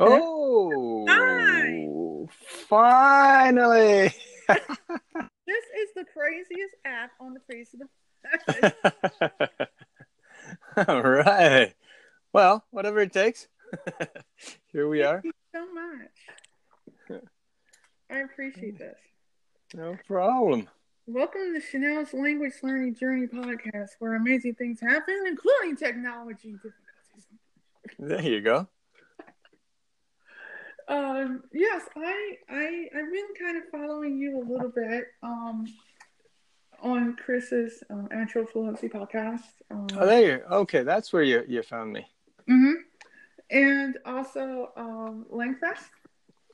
Oh, finally. This is the craziest app on the face of the planet. All right. Well, whatever it takes. Here we are. Thank you so much. I appreciate mm. this. No problem. Welcome to Chanel's Language Learning Journey podcast, where amazing things happen, including technology difficulties. There you go. Um, yes, I, I, I've been kind of following you a little bit um, on Chris's um, Fluency podcast. Um, Oh, there you. Okay, that's where you you found me. mhm. And also um, Langfest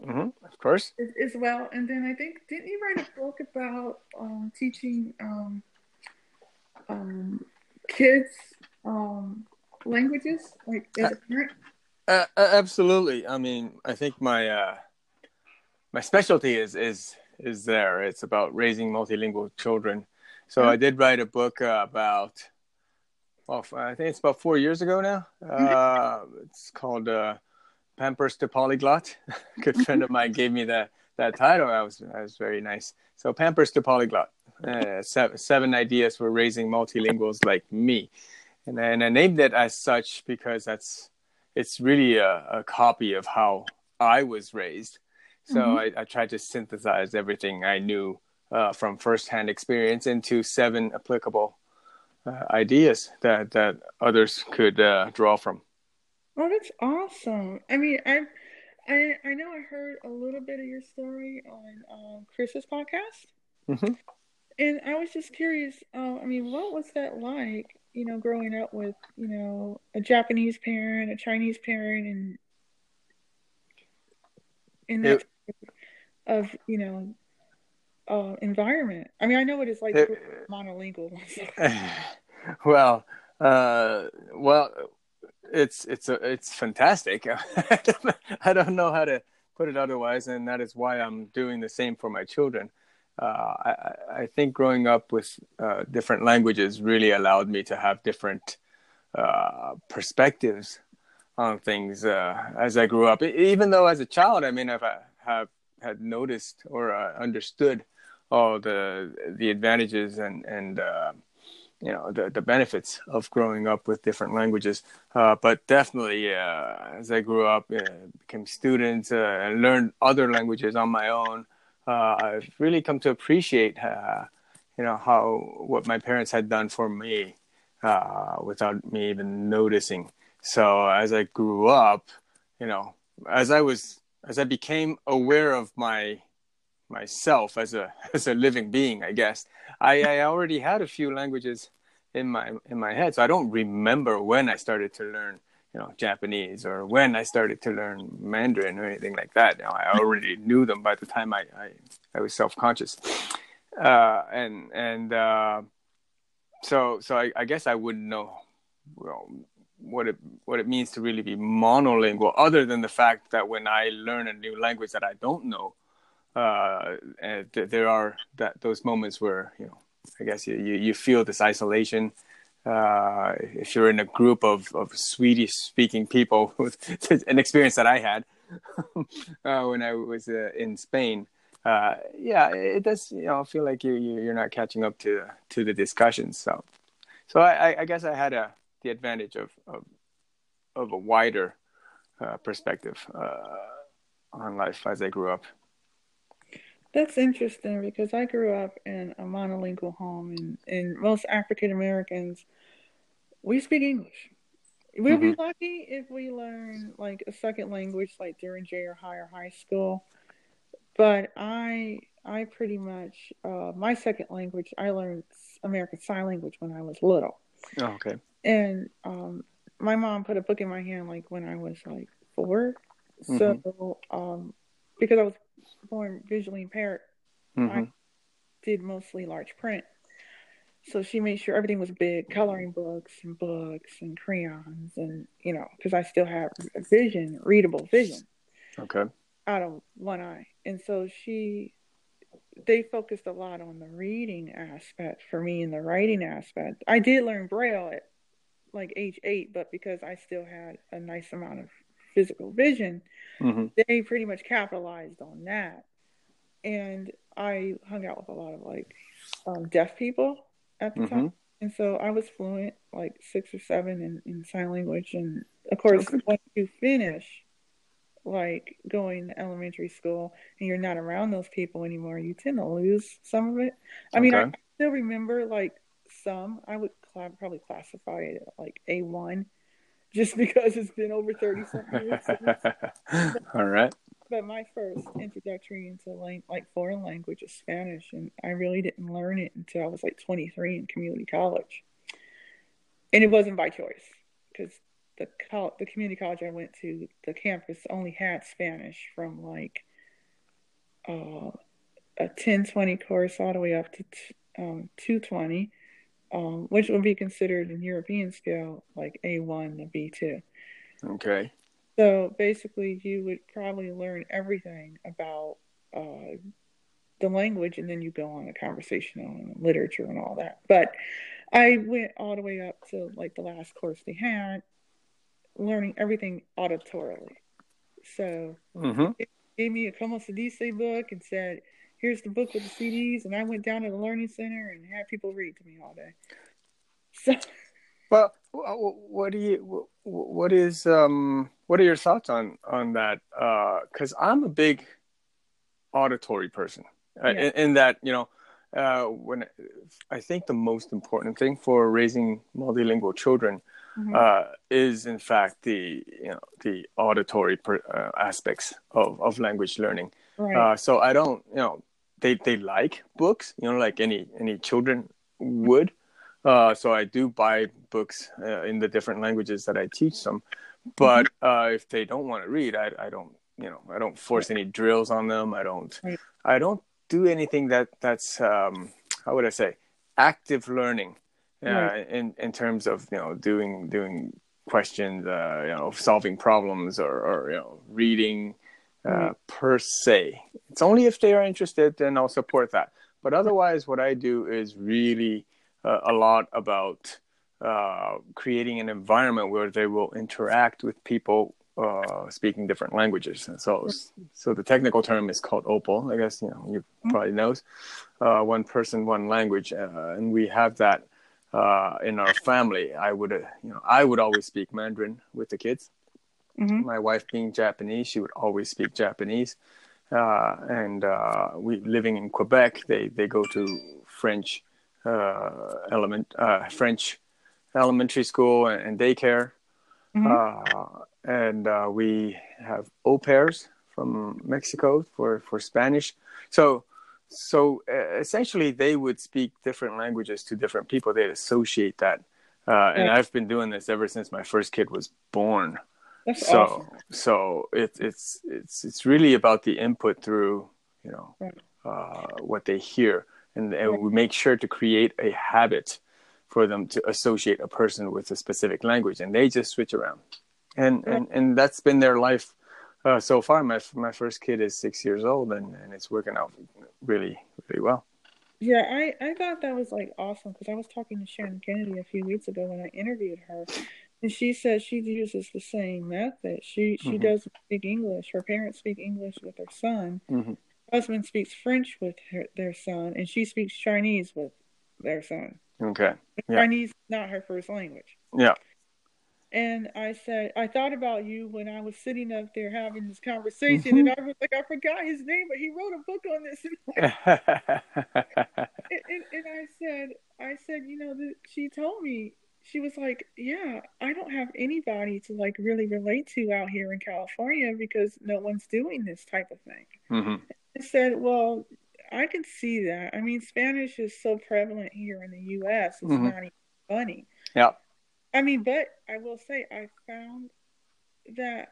hmm Of course. as, well. And then I think, didn't you write a book about um, teaching um, um, kids um, languages, like as a parent? Uh, absolutely. I mean, I think my uh, my specialty is is is there. It's about raising multilingual children. So I did write a book uh, about. Well, I think it's about four years ago now. Uh, it's called uh, "Pampers to Polyglot." a good friend of mine gave me that that title. I was that was very nice. So "Pampers to Polyglot." Uh, seven, seven ideas for raising multilinguals like me, and and I named it as such because that's it's really a, a copy of how I was raised. So Mhm. I, I tried to synthesize everything I knew uh, from firsthand experience into seven applicable uh, ideas that, that others could uh, draw from. Oh, that's awesome. I mean, I, I, I know I heard a little bit of your story on um, Chris's podcast, Mhm. And I was just curious. Uh, I mean, what was that like? You know, growing up with you know a Japanese parent, a Chinese parent, and in that It- of you know uh, environment. I mean, I know what it's like It- monolingual. well, uh, well, it's it's a, it's fantastic. I don't know how to put it otherwise, and that is why I'm doing the same for my children. Uh, I, I- think growing up with uh, different languages really allowed me to have different uh, perspectives on things uh, as I grew up. Even though as a child, I mean, I've uh, have had noticed or understood all the the advantages and and you know the the benefits of growing up with different languages. But definitely, as I grew up, became students and learned other languages on my own. Uh, I've really come to appreciate, uh, you know, how what my parents had done for me uh, without me even noticing. So as I grew up, you know, as I was as I became aware of my myself as a as a living being, I guess I, I already had a few languages in my in my head. So I don't remember when I started to learn, you know, Japanese or when I started to learn Mandarin or anything like that. You know, I already knew them by the time I I, I was self conscious, uh, and and uh, so so I, I guess I wouldn't know well what it what it means to really be monolingual, other than the fact that when I learn a new language that I don't know, uh, th- there are that those moments where you know I guess you, you, you feel this isolation. Uh, if you're in a group of, of Swedish speaking people, with an experience that I had uh, when I was uh, in Spain, uh, yeah, it does. You know, feel like you, you you're not catching up to to the discussions. So, so I, I- guess I had a the advantage of of, of a wider uh, perspective uh, on life as I grew up. That's interesting because I grew up in a monolingual home, and, and most African Americans, we speak English. We'll be lucky if we learn like a second language, like during high or high school. But I, I pretty much, uh, my second language, I learned American Sign Language when I was little, Oh, okay. and um, my mom put a book in my hand like when I was like 4 So, um, because I was born visually impaired, hmm did mostly large print. So she made sure everything was big, coloring books and books and crayons, and you know, because I still have vision, readable vision Okay. out of one eye, and so she, they focused a lot on the reading aspect for me and the writing aspect. I did learn Braille at like age eight, but because I still had a nice amount of physical vision, hmm they pretty much capitalized on that. And I hung out with a lot of like um, deaf people at the Mhm. time. And so I was fluent, like six or seven in, in sign language. And of course, Okay. once you finish like going to elementary school and you're not around those people anymore, you tend to lose some of it. I mean, I still remember like some, I would probably classify it like A1 just because it's been over 30 something years. since All right. but my first introductory into lang- like foreign language is Spanish, and I really didn't learn it until I was like 23 in community college, and it wasn't by choice because the col- the community college I went to, the campus only had Spanish from like uh, a 1020 course all the way up to t- um, 220, um, which would be considered in European scale like A1 to B2. Okay. So basically, you would probably learn everything about uh, the language, and then you go on a conversational and literature and all that. But I went all the way up to like the last course they had, learning everything auditorily. So hmm it gave me a Como se dice book and said, "Here's the book with the CDs," and I went down to the learning center and had people read to me all day. So Well, wh- wh- what do you? wh- wh- What is? Um, what are your thoughts on on that? Because I'm a big auditory person. Uh, Yeah. in, in that, you know, uh, when I think the most important thing for raising multilingual children mhm. uh, is, in fact, the you know the auditory per, uh, aspects of, of language learning. right, Uh, so I don't, you know, they they like books, you know, like any any children would. Uh, so I do buy books uh, in the different languages that I teach them. But uh, if they don't want to read, I I don't, you know, I don't force any drills on them. I don't I don't do anything that that's um, how would I say active learning. Uh, Right. in in terms of you know doing doing questions, uh, you know, solving problems or or you know reading uh, Right. per se. It's only if they are interested, then I'll support that. But otherwise, what I do is really uh, a lot about uh, creating an environment where they will interact with people uh, speaking different languages. And so, so the technical term is called OPOL. I guess you know you probably knows uh, one person, one language, uh, and we have that uh, in our family. I would, uh, you know, I would always speak Mandarin with the kids Mhm. my wife being Japanese, she would always speak Japanese. Uh, and uh, we living in Quebec, they, they go to French uh, element uh, French elementary school and, and daycare. Mhm. Uh, and uh, we have au pairs from Mexico for, for Spanish. So so uh, essentially, they would speak different languages to different people. They'd associate that. Uh, and. I've been doing this ever since my first kid was born That's so awesome. so it, it's it's it's really about the input through you know Right. uh, what they hear and, and Right. we make sure to create a habit for them to associate a person with a specific language and they just switch around and and, and that's been their life uh, so far my my first kid is six years old and, and it's working out really really well Yeah, I, I thought that was like awesome because I was talking to Sharon Kennedy a few weeks ago when I interviewed her, and she says she uses the same method. She she Mhm. doesn't speak English. Her parents speak English with her son. Mhm. Husband speaks French with her, their son, and she speaks Chinese with their son. okay Yeah. Chinese is not her first language. yeah And I said, I thought about you when I was sitting up there having this conversation, and I was like, I forgot his name, but he wrote a book on this. And, and, and I said, I said, you know, the, she told me, she was like, yeah, I don't have anybody to like really relate to out here in California because no one's doing this type of thing. Mhm. I said, well, I can see that. I mean, Spanish is so prevalent here in the U.S. It's Mhm. not even funny. yeah I mean, but I will say I found that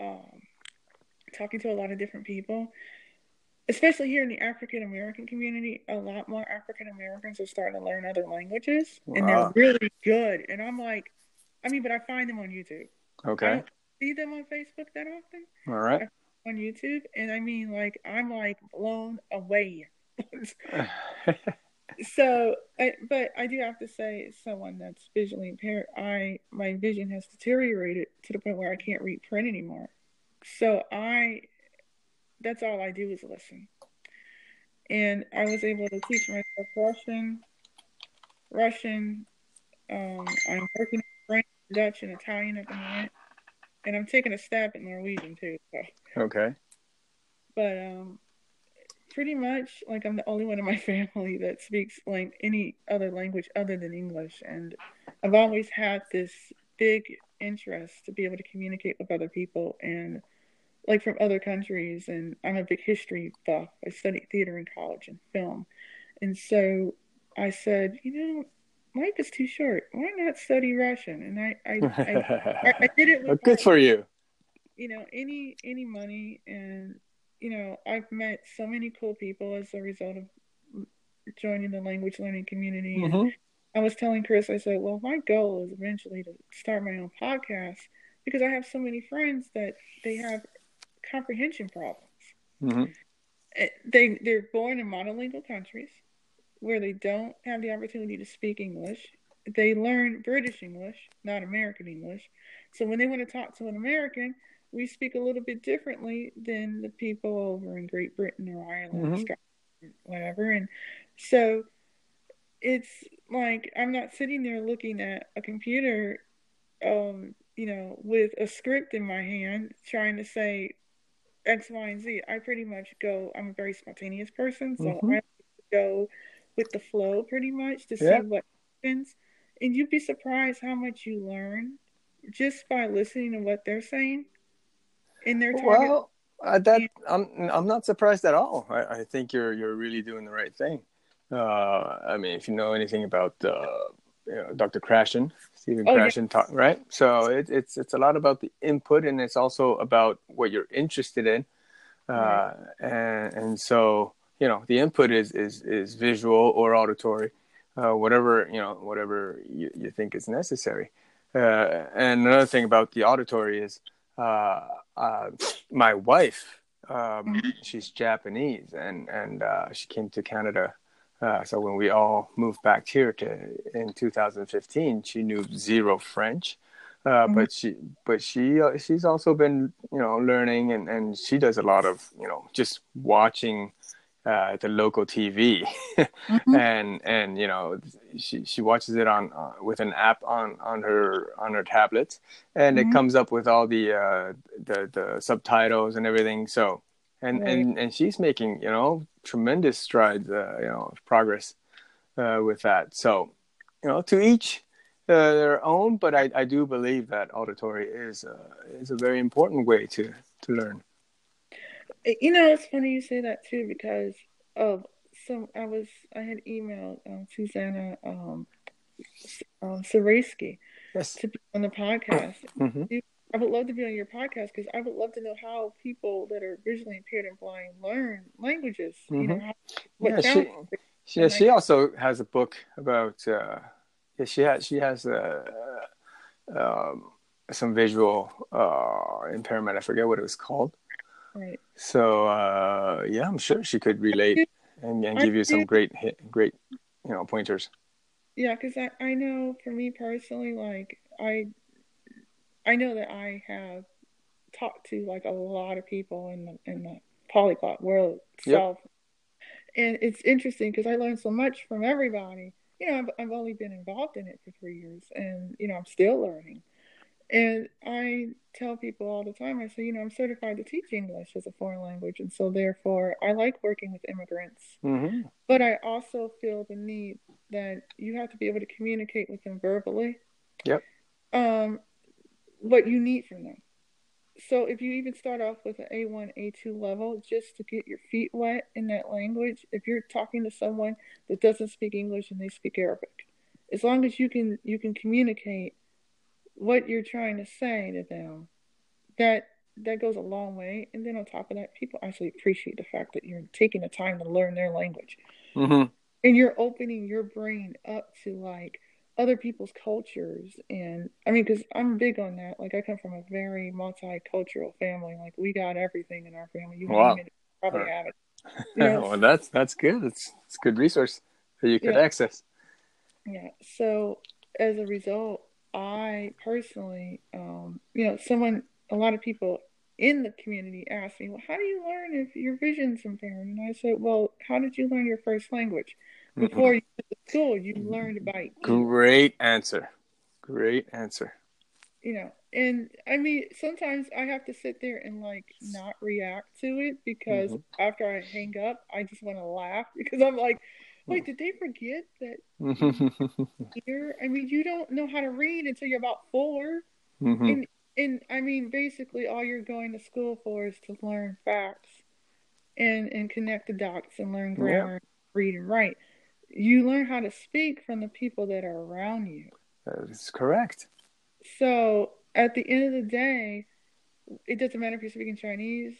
um, talking to a lot of different people, especially here in the African American community, a lot more African Americans are starting to learn other languages, and they're really good. And I'm like, I mean, but I find them on YouTube. I okay don't see them on Facebook that often all right on YouTube, and I mean, like, I'm like blown away. so, I, but I do have to say, as someone that's visually impaired, I my vision has deteriorated to the point where I can't read print anymore. So I, that's all I do is listen. And I was able to teach myself Russian, Russian. Um, I'm working French, Dutch, and Italian at the moment, and I'm taking a stab at Norwegian too. So. Okay. But um, pretty much like I'm the only one in my family that speaks like any other language other than English, and I've always had this big interest to be able to communicate with other people and like from other countries. And I'm a big history buff. I studied theater in college and film, and so I said, you know, life is too short. Why not study Russian? And I I, I, I, I did it. With good for you. You know, any any money and you know, I've met so many cool people as a result of joining the language learning community. Mm-hmm. I was telling Chris, I said, well, my goal is eventually to start my own podcast because I have so many friends that they have comprehension problems. Mm-hmm. Eh, they they're born in monolingual countries where they don't have the opportunity to speak English. They learn British English, not American English. So when they want to talk to an American, we speak a little bit differently than the people over in Great Britain or Ireland, mm-hmm. Scotland, whatever. And so it's like I'm not sitting there looking at a computer, um, you know, with a script in my hand trying to say X, Y, and Z. I pretty much go. I'm a very spontaneous person, so mm-hmm. I go with the flow pretty much to yeah. see what happens. And you'd be surprised how much you learn just by listening to what they're saying in their target. Well, uh, that I'm I'm not surprised at all. I, I think you're you're really doing the right thing. Uh, I mean, if you know anything about uh, you know, Dr. Krashen, Stephen oh, Krashen, talk, right? So it, it's it's a lot about the input, and it's also about what you're interested in, uh, right. and and so you know the input is is is visual or auditory, uh, whatever you know whatever you, you think is necessary. Uh, and another thing about the auditory is uh, uh, my wife, um, mm-hmm. she's Japanese, and and uh, she came to Canada. Uh, so when we all moved back here to in 2015, she knew zero French, uh, mm-hmm. but she but she uh, she's also been you know learning, and and she does a lot of you know just watching uh, the local TV, mm-hmm. and and you know she she watches it on uh, with an app on on her on her tablet, and mm-hmm. it comes up with all the uh, the the subtitles and everything. So and right. and and she's making you know tremendous strides, uh, you know, progress uh, with that. So you know, to each uh, their own, but I I do believe that auditory is is a very important way to to learn. You know, it's funny you say that too because of some. I was I had emailed um, Susanna um, um, yes. to be on the podcast. Mm-hmm. I would love to be on your podcast because I would love to know how people that are visually impaired and blind learn languages. Mm-hmm. You know, how, yeah, she, yeah, she also has a book about. Uh, yeah, she has she has a. Uh, um, some visual uh, impairment. I forget what it was called. Right. So uh, yeah, I'm sure she could relate and, and give you some great great you know pointers. Yeah, because I, I know for me personally, like I I know that I have talked to like a lot of people in the in the polyglot world itself, yep. and it's interesting because I learned so much from everybody. You know, I've I've only been involved in it for three years, and you know I'm still learning. And I tell people all the time, I say, you know, I'm certified to teach English as a foreign language. And so, therefore, I like working with immigrants. Mm-hmm. But I also feel the need that you have to be able to communicate with them verbally. Yep. Um, what you need from them. So, if you even start off with an A1, A2 level, just to get your feet wet in that language, if you're talking to someone that doesn't speak English and they speak Arabic, as long as you can you can communicate what you're trying to say to them, that that goes a long way. And then on top of that, people actually appreciate the fact that you're taking the time to learn their language, mm-hmm. and you're opening your brain up to like other people's cultures. And I mean, because I'm big on that. Like I come from a very multicultural family. Like we got everything in our family. You wow. probably have it. You know? well, that's that's good. It's it's a good resource. that you could Yeah. access. Yeah. So as a result, I personally, um, you know, someone, a lot of people in the community ask me, well, how do you learn if your vision's impaired? And I said, well, how did you learn your first language? Before you went to school, you learned ear, Great answer. Great answer. you know. And I mean, sometimes I have to sit there and like not react to it because Mhm. after I hang up, I just want to laugh because I'm like, wait, did they forget that Mhm. ear? I mean, you don't know how to read until you're about four. Mhm. And and I mean, basically, all you're going to school for is to learn facts and and connect the dots and learn grammar, read and write. You learn how to speak from the people that are around you. That is correct. So at the end of the day, it doesn't matter if you're speaking Chinese,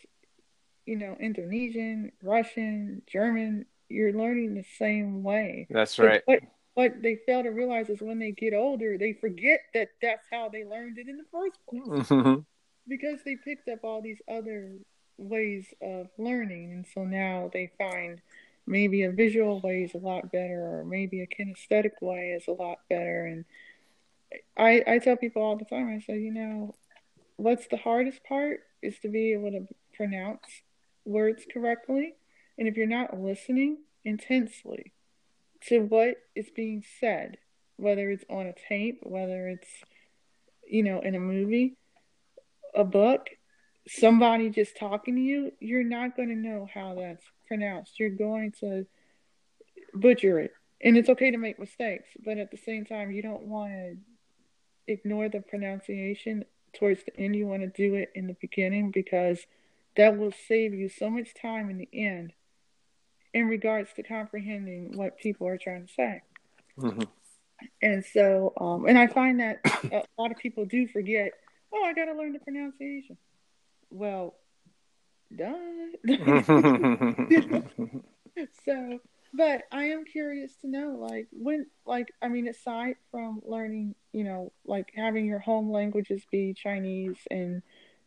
you know, Indonesian, Russian, German. You're learning the same way. That's But right. What, what they fail to realize is when they get older, they forget that that's how they learned it in the first place Mhm. because they picked up all these other ways of learning and so now they find maybe a visual way is a lot better or maybe a kinesthetic way is a lot better. And i i tell people all the time i say you know what's the hardest part is to be able to pronounce words correctly. And if you're not listening intensely to what is being said whether it's on a tape whether it's you know in a movie a book, somebody just talking to you, you're not going to know how that's pronounced. You're going to butcher it. And it's okay to make mistakes, but at the same time, you don't want to ignore the pronunciation towards the end. You want to do it in the beginning because that will save you so much time in the end in regards to comprehending what people are trying to say. Mhm. And so, um, and I find that a lot of people do forget, oh, I got to learn the pronunciation. Well, done. so, but I am curious to know, like, when, like, I mean, aside from learning, you know, like having your home languages be Chinese and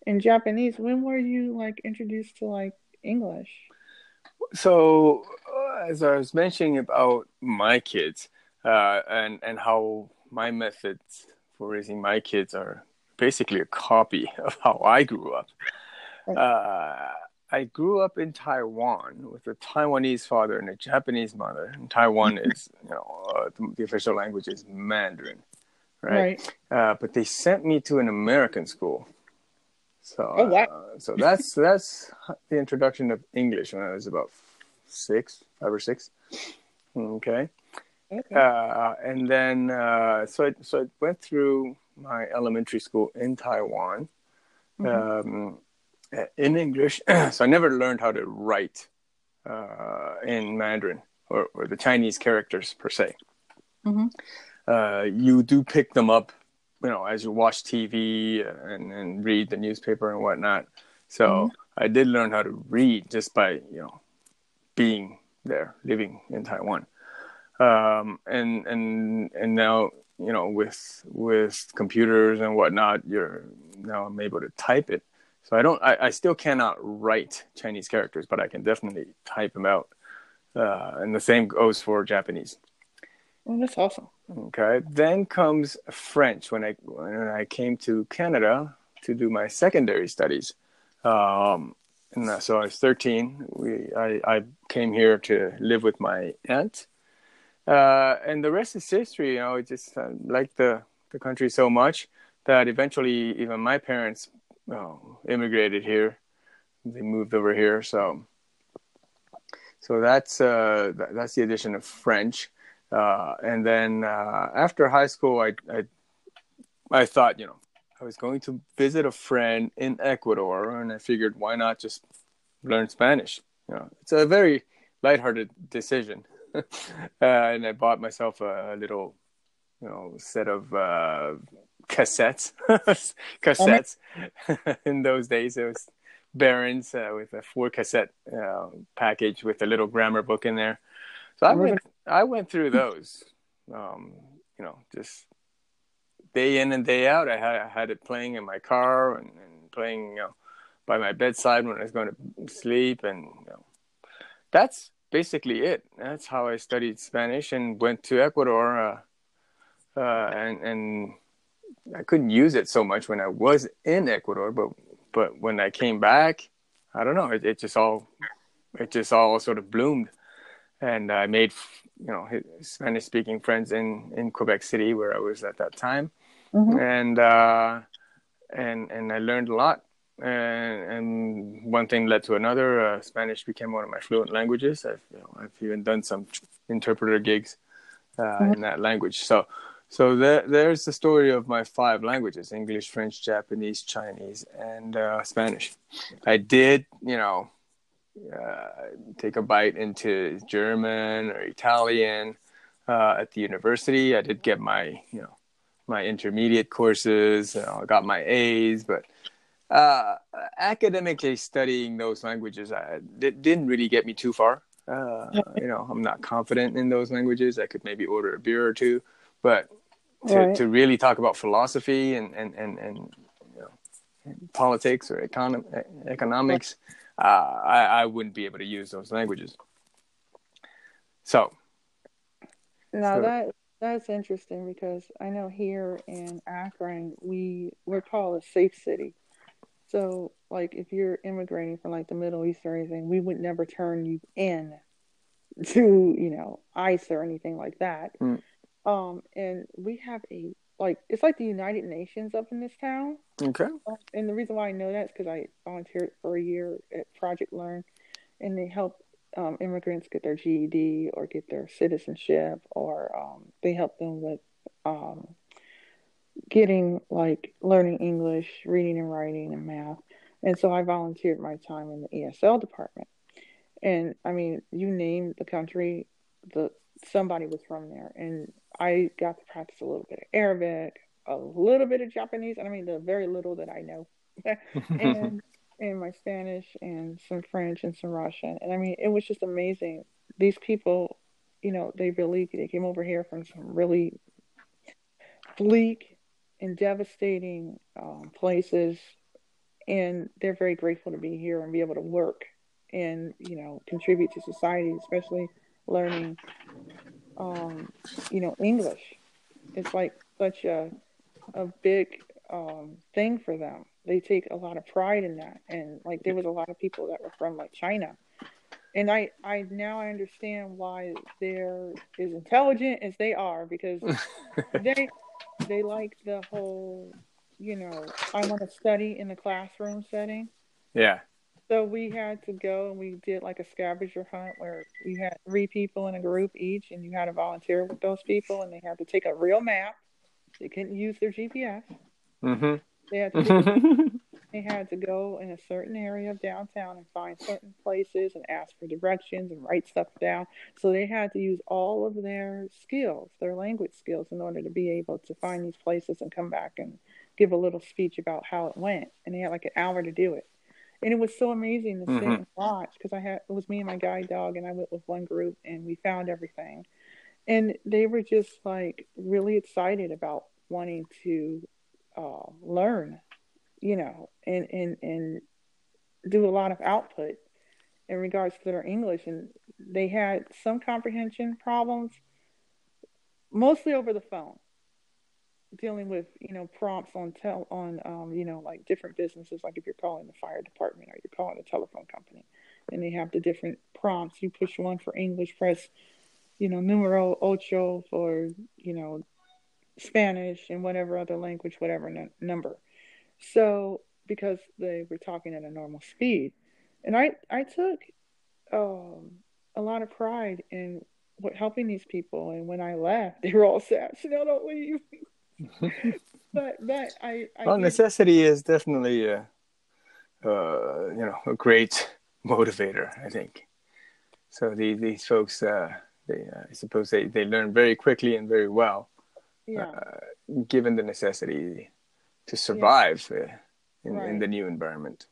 and Japanese, when were you like introduced to like English? so uh, as I was mentioning about my kids uh, and and how my methods for raising my kids are basically a copy of how I grew up. Uh, I grew up in Taiwan with a Taiwanese father and a Japanese mother. And Taiwan is, you know, uh, the, the official language is Mandarin, right? Uh, but they sent me to an American school. So, Oh, wow. uh, so that's that's the introduction of English when I was about six, five or six. Okay, Okay. uh, and then uh, so I, so I went through my elementary school in Taiwan um, in English. so I never learned how to write uh, in Mandarin or, or the Chinese characters per se. Mhm. Uh, you do pick them up, you know, as you watch TV and, and read the newspaper and whatnot. So I did learn how to read just by, you know, being there, living in Taiwan. Um, and and and now you know with with computers and whatnot, you're now I'm able to type it. So I don't, I, I still cannot write Chinese characters, but I can definitely type them out. Uh, and the same goes for Japanese. Well, that's awesome. Okay. Then comes French when I when I came to Canada to do my secondary studies. Um, and so I was 13. We I, I came here to live with my aunt. Uh, and the rest is history. You know, I just uh, liked the the country so much that eventually even my parents immigrated here. They moved over here. So so that's uh, th- that's the addition of French. Uh, and then uh, after high school, I, I I thought, you know, I was going to visit a friend in Ecuador, and I figured, why not just learn Spanish? You know, it's a very lighthearted decision. uh, and I bought myself a, a little, you know, set of uh, cassettes. cassettes. in those days, it was Barron's uh, with a four cassette uh, package with a little grammar book in there. So I went, I went through those. Um, you know, just day in and day out. I had, I had it playing in my car and, and playing, you know, by my bedside when I was going to sleep, and you know, that's basically it. That's how I studied Spanish and went to Ecuador. Uh, uh, and and I couldn't use it so much when I was in Ecuador, but but when I came back, I don't know. It, it just all it just all sort of bloomed, and I made you know Spanish speaking friends in in Quebec City where I was at that time, mm-hmm. and uh, and and I learned a lot. And, and one thing led to another. Uh, Spanish became one of my fluent languages. I've, you know, I've even done some interpreter gigs uh, mm-hmm. in that language. So so there, there's the story of my five languages: English, French, Japanese, Chinese, and uh, Spanish. I did, you know, uh, take a bite into German or Italian uh, at the university. I did get my, you know, my intermediate courses. You know, I got my A's, but uh, academically studying those languages I, it didn't really get me too far. Uh, you know, I'm not confident in those languages. I could maybe order a beer or two but to, right. to really talk about philosophy and and and, and you know, politics or econom- economics, uh, I, I wouldn't be able to use those languages. So, now so, that that's interesting because I know here in Akron we we're called a safe city. So, like, if you're immigrating from like the Middle East or anything, we would never turn you in to you know ICE or anything like that. Mm. Um, and we have a like it's like the United Nations up in this town. Okay. Um, and the reason why I know that is because I volunteered for a year at Project Learn, and they help um, immigrants get their GED or get their citizenship, or um, they help them with um, getting like learning English, reading and writing, and math. And so I volunteered my time in the ESL department. And I mean, you name the country, the somebody was from there, and I got to practice a little bit of Arabic, a little bit of Japanese, and I mean the very little that I know, and and my Spanish and some French and some Russian, and I mean it was just amazing. These people, you know, they really they came over here from some really bleak and devastating um, places, and they're very grateful to be here and be able to work and you know contribute to society, especially learning um, you know, English. It's like such a a big um, thing for them. They take a lot of pride in that, and like there was a lot of people that were from like China, and I I now I understand why they're as intelligent as they are because they they like the whole you know I want to study in the classroom setting. Yeah. So we had to go and we did like a scavenger hunt where we had three people in a group each, and you had to volunteer with those people, and they had to take a real map. They couldn't use their GPS. Mm-hmm. They had to they had to go in a certain area of downtown and find certain places and ask for directions and write stuff down. So they had to use all of their skills, their language skills, in order to be able to find these places and come back and give a little speech about how it went. And they had like an hour to do it and it was so amazing to mm-hmm. sit and watch because I had it was me and my guide dog, and I went with one group, and we found everything, and they were just like really excited about wanting to uh, learn, you know, and and and do a lot of output in regards to their English, and they had some comprehension problems, mostly over the phone dealing with you know prompts on tell on um, you know like different businesses like if you're calling the fire department or you're calling a telephone company and they have the different prompts. You push one for english press you know numero ocho for you know spanish and whatever other language whatever n- number so because they were talking at a normal speed and i i took um, a lot of pride in what helping these people and when i left they were all sad So chanel don't leave but but I, I well, necessity is definitely a, uh, you know a great motivator. I think so. The, these folks, uh, they, uh, I suppose they, they learn very quickly and very well, yeah. Uh, given the necessity to survive yeah. Uh, in, right. in the new environment.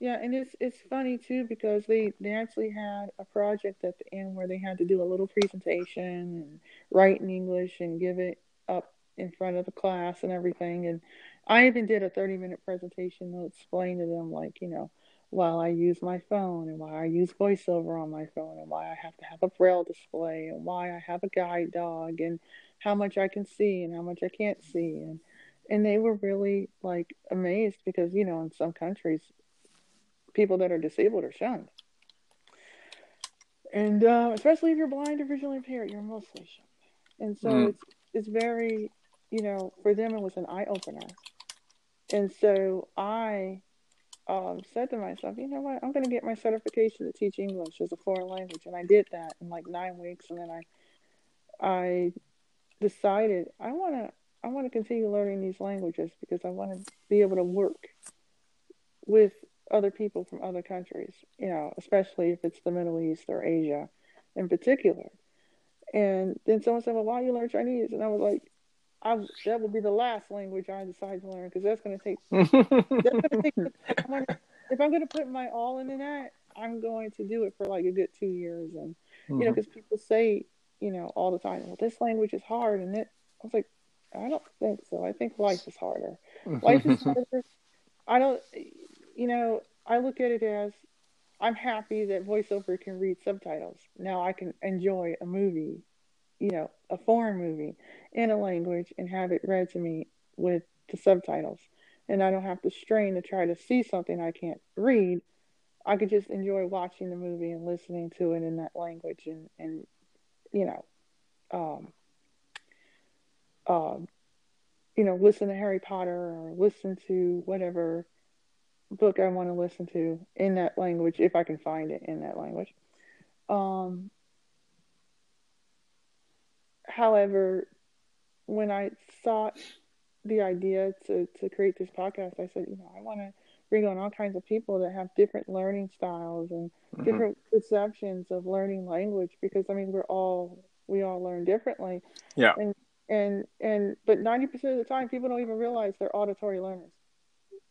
Yeah, and it's it's funny too because they they actually had a project at the end where they had to do a little presentation and write in English and give it up in front of the class and everything. And I even did a 30 minute presentation to explain to them, like, you know, while I use my phone and why I use voiceover on my phone and why I have to have a braille display and why I have a guide dog and how much I can see and how much I can't see and and they were really like amazed because you know in some countries people that are disabled are shunned. And uh, especially if you're blind or visually impaired you're mostly shunned. And so mm. it's it's very you know for them it was an eye opener. And so I um, said to myself, you know what, I'm going to get my certification to teach English as a foreign language, and I did that in like nine weeks, and then I I decided I want to I want to continue learning these languages because I want to be able to work with other people from other countries, you know, especially if it's the Middle East or Asia in particular. And then someone said, "Well, why you learn Chinese?" And I was like, I, "That will be the last language I decide to learn because that's going to take. that's to take. if I'm going to put my all into that, I'm going to do it for like a good two years, and mm-hmm. you know, because mm-hmm. people say, you know, all the time, well, this language is hard, and it. I was like, I don't think so. I think life is harder. life is harder. I don't. You know, I look at it as I'm happy that voiceover can read subtitles. Now I can enjoy a movie, you know, a foreign movie in a language and have it read to me with the subtitles. And I don't have to strain to try to see something I can't read. I could just enjoy watching the movie and listening to it in that language and, and you know, um, um, you know, listen to Harry Potter or listen to whatever book I want to listen to in that language if I can find it in that language. Um, however, when I thought the idea to, to create this podcast, I said, you know, I want to bring on all kinds of people that have different learning styles and mm-hmm. different perceptions of learning language because I mean we're all we all learn differently. Yeah. And and and but ninety percent of the time people don't even realize they're auditory learners.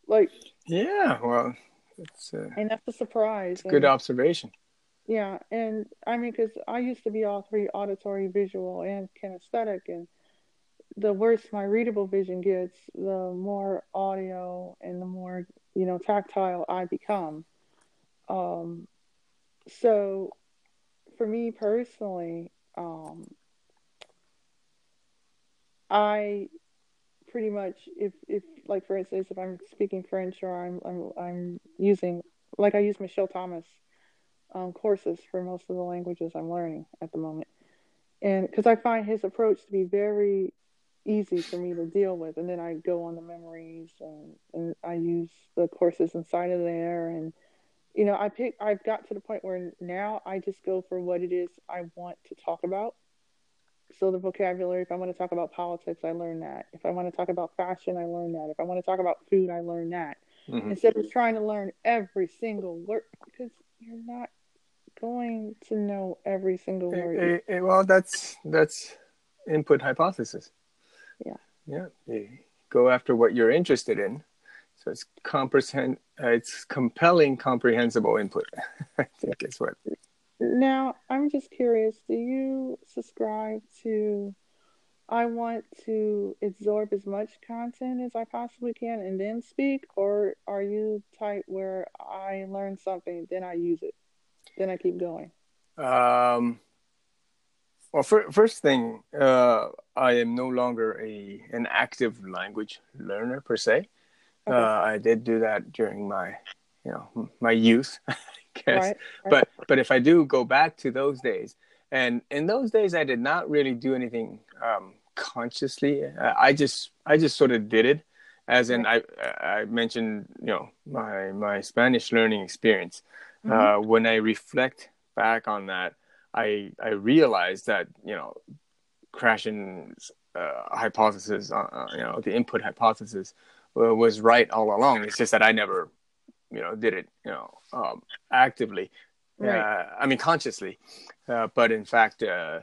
Like Yeah, well it's uh, and that's a surprise. good observation. Yeah, and I mean because I used to be all three auditory, visual, and kinesthetic and the worse my readable vision gets, the more audio and the more you know tactile I become. Um, so, for me personally, um, I pretty much if if like for instance if I'm speaking French or I'm I'm I'm using like I use Michel Thomas um, courses for most of the languages I'm learning at the moment, and because I find his approach to be very easy for me to deal with. And then I go on the Memrise and, and I use the courses inside of there. And, you know, I pick, I've got to the point where now I just go for what it is I want to talk about. So the vocabulary, if I want to talk about politics, I learn that. If I want to talk about fashion, I learn that. If I want to talk about food, I learn that. Mm-hmm. Instead of trying to learn every single word, because you're not going to know every single word. well, that's that's input hypothesis. Yeah. Yeah. You go after what you're interested in. So it's comprehend, uh, it's compelling, comprehensible input. I think is what. Now I'm just curious. Do you subscribe to? I want to absorb as much content as I possibly can and then speak, or are you type where I learn something, then I use it, then I keep going? Um, well, for, first thing, uh, I am no longer a an active language learner per se. Okay. Uh, I did do that during my, you know, my youth, guess. Right, right. But but if I do go back to those days, and in those days I did not really do anything um, consciously. I just I just sort of did it, as in I I mentioned you know my my Spanish learning experience. Mm-hmm. Uh, when I reflect back on that, I I realized that you know Krashen's uh, hypothesis, uh, uh, you know, the input hypothesis uh, was right all along. It's just that I never, you know, did it, you know, um, actively. Right. Uh, I mean, consciously. Uh, but in fact, uh,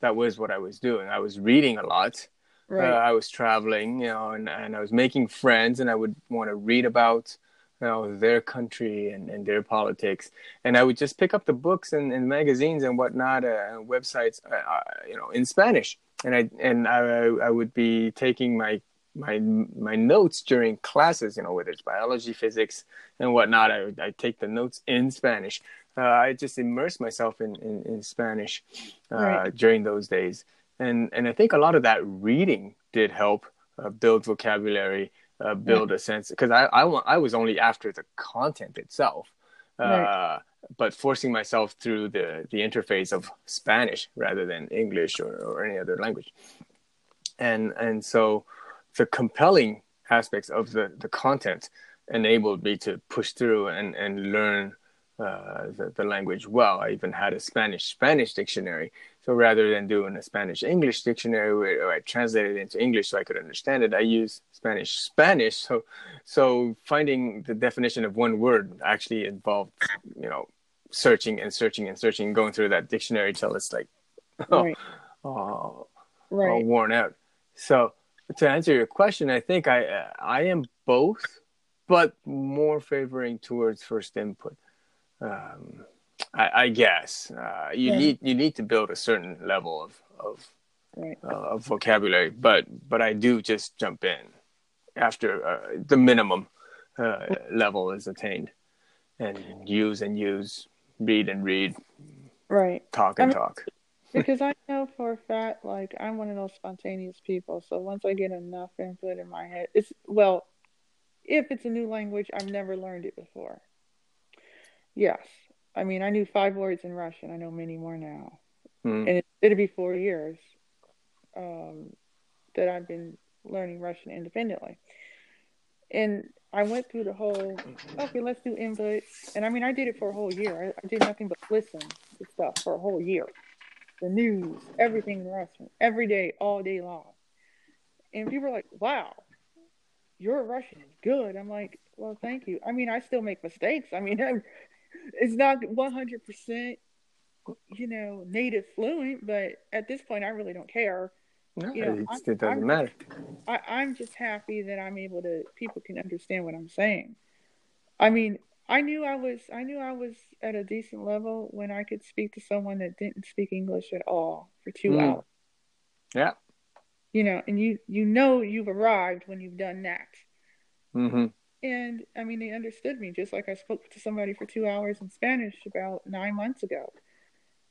that was what I was doing. I was reading a lot. Right. I was traveling, you know, and, and I was making friends, and I would want to read about you know, their country and, and their politics. And I would just pick up the books and, and magazines and whatnot, uh, websites, uh, uh, you know, in Spanish. And I and I, I would be taking my my my notes during classes, you know, whether it's biology, physics, and whatnot. I I take the notes in Spanish. Uh, I just immerse myself in in, in Spanish uh, right. during those days, and and I think a lot of that reading did help uh, build vocabulary, uh, build a sense because I, I I was only after the content itself. Right. Uh, but forcing myself through the, the interface of Spanish rather than English or, or any other language. And and so the compelling aspects of the, the content enabled me to push through and, and learn uh, the, the language well. I even had a Spanish Spanish dictionary. So rather than doing a Spanish English dictionary where I translated it into English so I could understand it, I used Spanish Spanish. So so finding the definition of one word actually involved, you know, searching and searching and searching, going through that dictionary till it's like, oh, right. oh, right. all worn out. So to answer your question, I think I I am both, but more favoring towards first input. Um, I, I, guess uh, you yeah. need you need to build a certain level of of, right. uh, of vocabulary, but but I do just jump in after uh, the minimum uh, level is attained, and use and use, read and read, right, talk and I mean, talk because I know for a fact, like I'm one of those spontaneous people. So once I get enough input in my head, it's well, if it's a new language, I've never learned it before. Yes, I mean I knew five words in Russian. I know many more now, mm. and it, it'll be four years um, that I've been learning Russian independently. And I went through the whole, okay, let's do input. And I mean, I did it for a whole year. I, I did nothing but listen to stuff for a whole year the news, everything in the restaurant, every day, all day long. And people are like, wow, your Russian is good. I'm like, well, thank you. I mean, I still make mistakes. I mean, I'm, it's not 100%, you know, native fluent, but at this point, I really don't care. No, you know, it doesn't I'm, matter. I, I'm just happy that I'm able to, people can understand what I'm saying. I mean, I knew I was I knew I was at a decent level when I could speak to someone that didn't speak English at all for two mm. hours. Yeah. You know, and you you know you've arrived when you've done that. Mm-hmm. And I mean, they understood me just like I spoke to somebody for two hours in Spanish about nine months ago.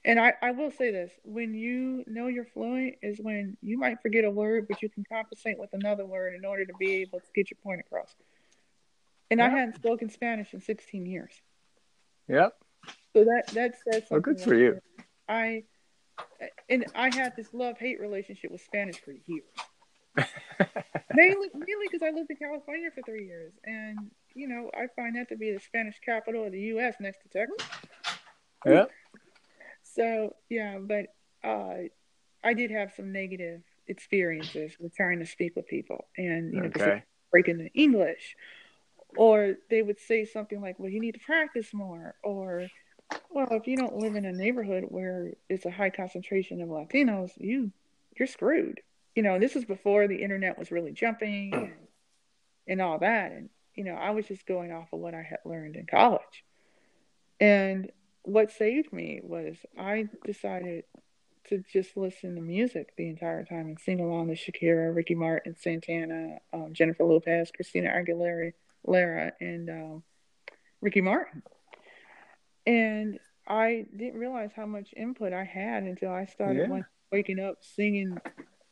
And I, I will say this when you know you're fluent, is when you might forget a word, but you can compensate with another word in order to be able to get your point across. And I hadn't spoken Spanish in 16 years. Yep. So that that says something. Well, good for you. I and I had this love hate relationship with Spanish for years. mainly, mainly because I lived in California for three years, and you know I find that to be the Spanish capital of the U.S. next to Texas. Yeah. so yeah, but uh, I did have some negative experiences with trying to speak with people, and you know, okay. breaking the English, or they would say something like, "Well, you need to practice more," or "Well, if you don't live in a neighborhood where it's a high concentration of Latinos, you you're screwed." You know, this is before the internet was really jumping and, and all that, and you know, I was just going off of what I had learned in college. And what saved me was I decided to just listen to music the entire time and sing along to Shakira, Ricky Martin, Santana, um, Jennifer Lopez, Christina Aguilera, Lara and um, Ricky Martin. And I didn't realize how much input I had until I started yeah. waking up singing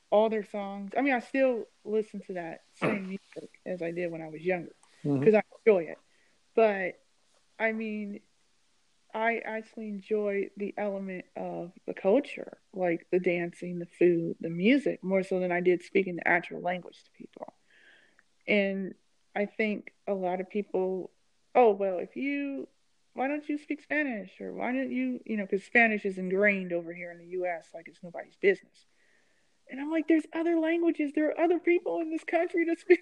all their songs. I mean, I still listen to that same music as I did when I was younger because mm-hmm. I enjoy it. But I mean, I actually enjoy the element of the culture, like the dancing, the food, the music, more so than I did speaking the actual language to people. And I think a lot of people, oh, well, if you, why don't you speak Spanish? Or why don't you, you know, because Spanish is ingrained over here in the US like it's nobody's business. And I'm like, there's other languages. There are other people in this country that speak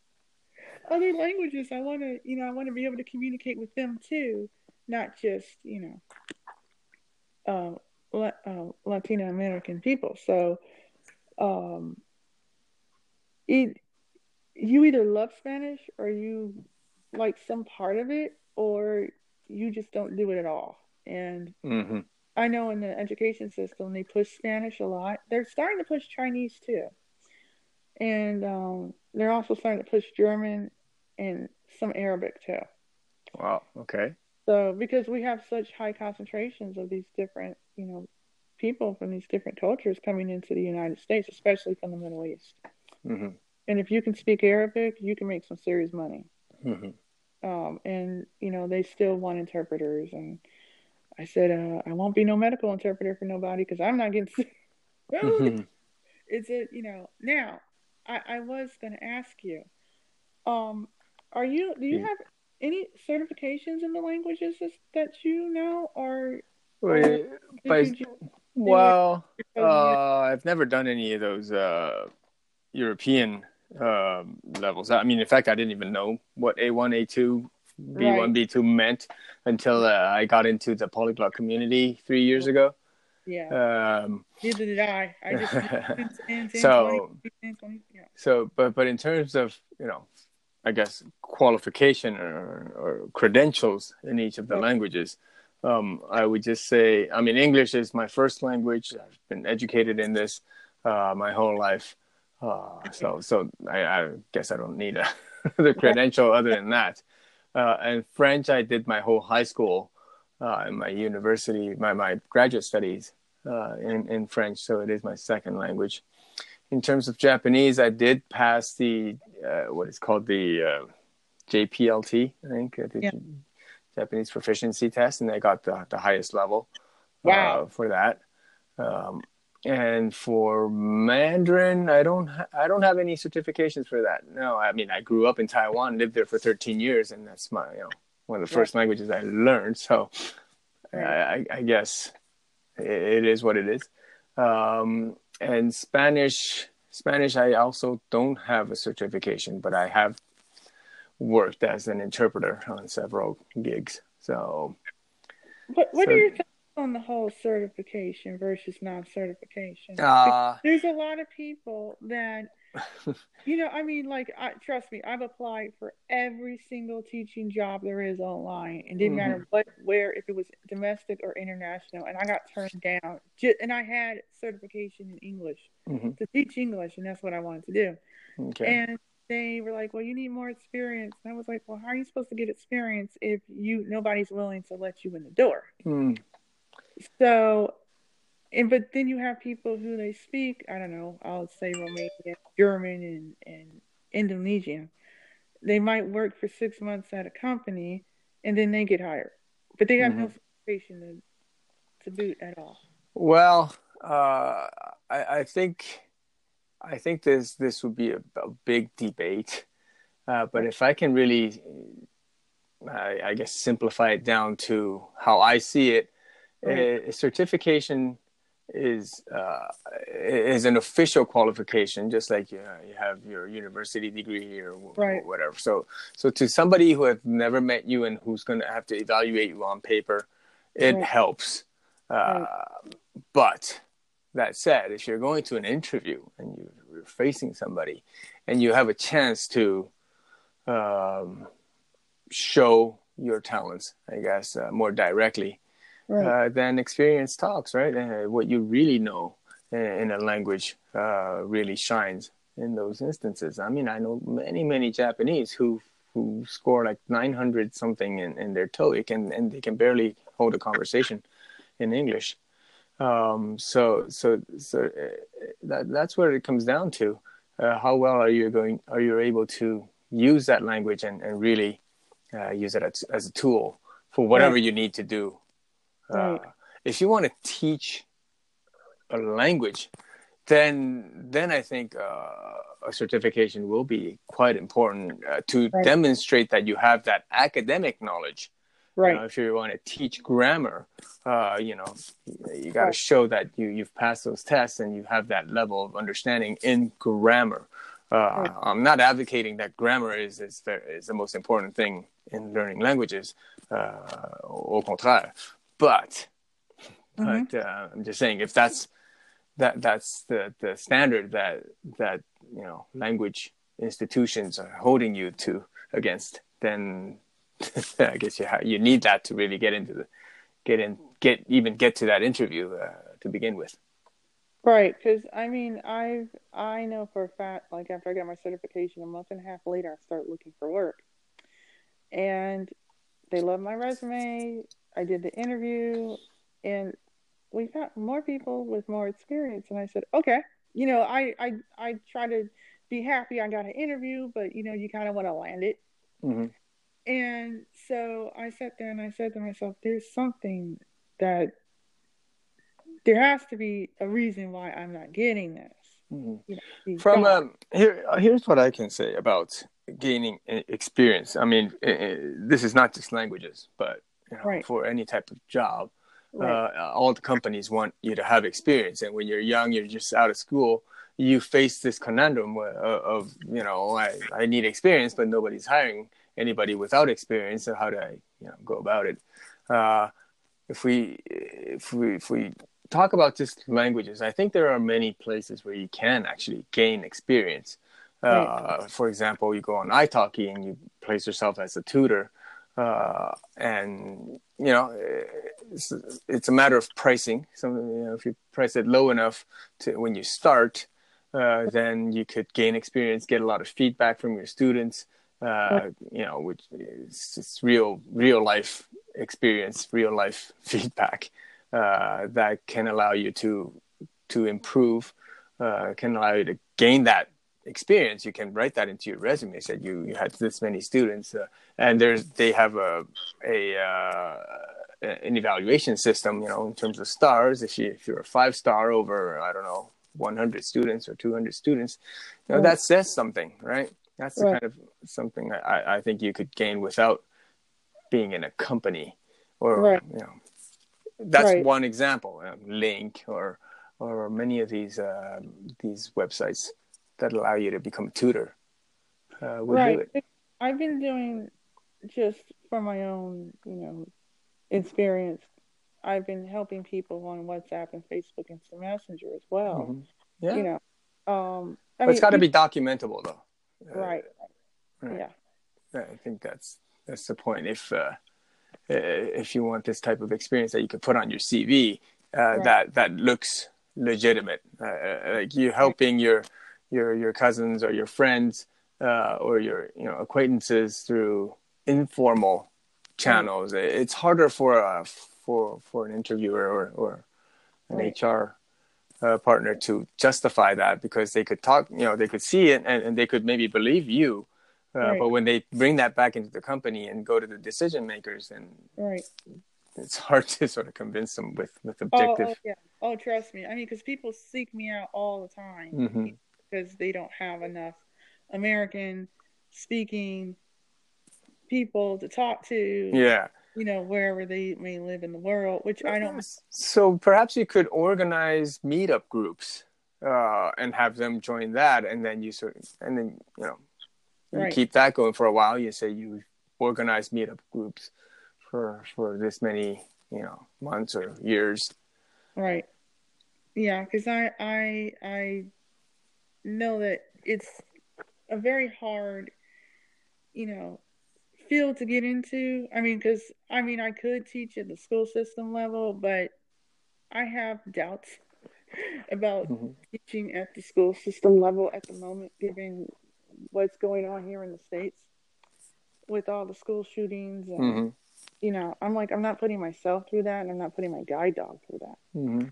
other languages. I want to, you know, I want to be able to communicate with them too, not just, you know, uh, uh, Latino American people. So, um, it, you either love Spanish or you like some part of it, or you just don't do it at all. And mm-hmm. I know in the education system they push Spanish a lot. They're starting to push Chinese too. and um, they're also starting to push German and some Arabic too. Wow. Okay. So because we have such high concentrations of these different, you know, people from these different cultures coming into the United States, especially from the Middle East. Mm-hmm. And if you can speak Arabic, you can make some serious money. Mm-hmm. Um, and you know they still want interpreters, and I said uh, I won't be no medical interpreter for nobody because I'm not getting. Mm-hmm. Is it you know now? I, I was going to ask you, um, are you do you Yeah. have any certifications in the languages that you know, or Well, did by- you well, uh, I've never done any of those uh, European um, levels. I mean, in fact, I didn't even know what A1, A2, B1, Right. B2 meant until uh, I got into the polyglot community three years ago. yeah, Um, neither did I. I just 10, 10, 10, So- 20, 20, yeah. so, but but in terms of you know, I guess qualification or, or credentials in each of the Right. languages, um, I would just say, I mean, English is my first language. I've been educated in this uh, my whole life, uh, so so I, I guess I don't need a the credential other than that. Uh, and French, I did my whole high school uh, and my university, my my graduate studies uh, in in French, so it is my second language in terms of Japanese, I did pass the uh, what is called the uh, JPLT, I think, the Yeah. Japanese proficiency test, and I got the, the highest level Wow. uh, for that. Um, and for Mandarin, I don't ha- I don't have any certifications for that. No, I mean I grew up in Taiwan, lived there for 13 years, and that's my you know one of the first languages I learned. So Right. I, I guess it, it is what it is. Um, and Spanish, Spanish, I also don't have a certification, but I have worked as an interpreter on several gigs. So What What So- are your on the whole certification versus non-certification? uh, There's a lot of people that, you know, I mean, like, I, trust me, I've applied for every single teaching job there is online. It didn't matter what, where, if it was domestic or international, and I got turned down. And I had certification in English mhm, to teach English, and that's what I wanted to do. okay. And they were like, "Well, you need more experience." And I was like, "Well, how are you supposed to get experience if you nobody's willing to let you in the door?" Mm, So, and but then you have people who they speak, I don't know, I'll say Romanian, German, and, and Indonesian. They might work for six months at a company and then they get hired, but they have no certification to, to boot at all. Well, uh, I, I think I think this this would be a, a big debate, uh, but if I can really, I, I guess, simplify it down to how I see it, Right. a certification is uh, is an official qualification, just like you, know, you have your university degree or wh- Right. whatever. So, so to somebody who has never met you and who's going to have to evaluate you on paper, it Right. helps. Uh, But that said, if you're going to an interview and you- you're facing somebody, and you have a chance to um, show your talents, I guess, uh, more directly Right. uh, then experience talks, right? Uh, what you really know in, in a language uh, really shines in those instances. I mean, I know many, many Japanese who who score like 900 something in, in their TOEIC and, and they can barely hold a conversation in English. Um, so so so uh, that that's where it comes down to. Uh, how well are you going? Are you able to use that language and, and really uh, use it as, as a tool for whatever Right. you need to do? Right. Uh, if you want to teach a language, then then I think uh, a certification will be quite important uh, to Right. demonstrate that you have that academic knowledge. You Right. know, if you want to teach grammar, uh, you know, you got to Right. show that you you've passed those tests and you have that level of understanding in grammar. Uh, Right. I'm not advocating that grammar is is the, is the most important thing in learning languages. Uh, au contraire, but Mhm. but uh, I'm just saying if that's that that's the the standard that that you know language institutions are holding you to against, then I guess you ha- you need that to really get into the get in get even get to that interview uh, to begin with. Right, because I mean, I I know for a fact, like after I got my certification, a month and a half later, I start looking for work, and they love my resume. I did the interview, and we got more people with more experience. And I said, okay, you know, I I I try to be happy I got an interview, but you know, you kind of want to land it. hmm And so I sat there and I said to myself, there's something that there has to be a reason why I'm not getting this. hmm You know, From um, here, here's what I can say about gaining e- experience. I mean, i this is not just languages, but you know, Right. for any type of job, right, uh, all the companies want you to have experience. And when you're young, you're just out of school, you face this conundrum of, of you know, I, I need experience, but nobody's hiring anybody without experience. So how do I, you know, go about it? Uh, if we if we if we talk about just languages, I think there are many places where you can actually gain experience. Uh, Right. For example, you go on italki and you place yourself as a tutor, uh, and you know it's, it's a matter of pricing. So you know, if you price it low enough to when you start, uh, then you could gain experience, get a lot of feedback from your students. Uh, you know, which is real, real life experience, real life feedback uh, that can allow you to to improve, uh, can allow you to gain that experience. You can write that into your resume. Said you you had this many students, uh, and there's they have a a uh, an evaluation system. You know, in terms of stars. If you if you're a five star over, I don't know, 100 students or 200 students, you know Right. that says something, right? That's the kind of something I, I think you could gain without being in a company or Right. you know that's Right. one example um, link or or many of these uh, these websites that allow you to become a tutor uh, do right. it I've been doing just for my own, you know, experience. I've been helping people on WhatsApp and Facebook and Instant Messenger as well. Mhm. yeah You know, um, I but it's mean, got to be documentable though Uh, right. right. Yeah, I think that's that's the point. If uh, if you want this type of experience that you could put on your CV, uh, Right. that that looks legitimate, uh, uh, like you helping your your your cousins or your friends uh, or your you know acquaintances through informal channels. It's harder for a for for an interviewer or or an Right. HR uh, partner to justify that because they could talk, you know, they could see it and, and they could maybe believe you. Uh, Right. But when they bring that back into the company and go to the decision makers, and right. it's hard to sort of convince them with, with Oh, objective. oh, yeah. Oh, trust me. I mean, because people seek me out all the time Mhm. Because they don't have enough American speaking people to talk to. Yeah. You know, wherever they may live in the world, which I don't. So perhaps you could organize meetup groups uh, and have them join that, and then you sort of, and then you know you Right. keep that going for a while. You say you organize meetup groups for for this many you know months or years. Right. Yeah, because I I I know that it's a very hard, you know, field to get into. I mean, because I mean, I could teach at the school system level, but I have doubts about Mhm. teaching at the school system level at the moment, given what's going on here in the states with all the school shootings and Mhm. You know, I'm like, I'm not putting myself through that, and I'm not putting my guide dog through that. hmm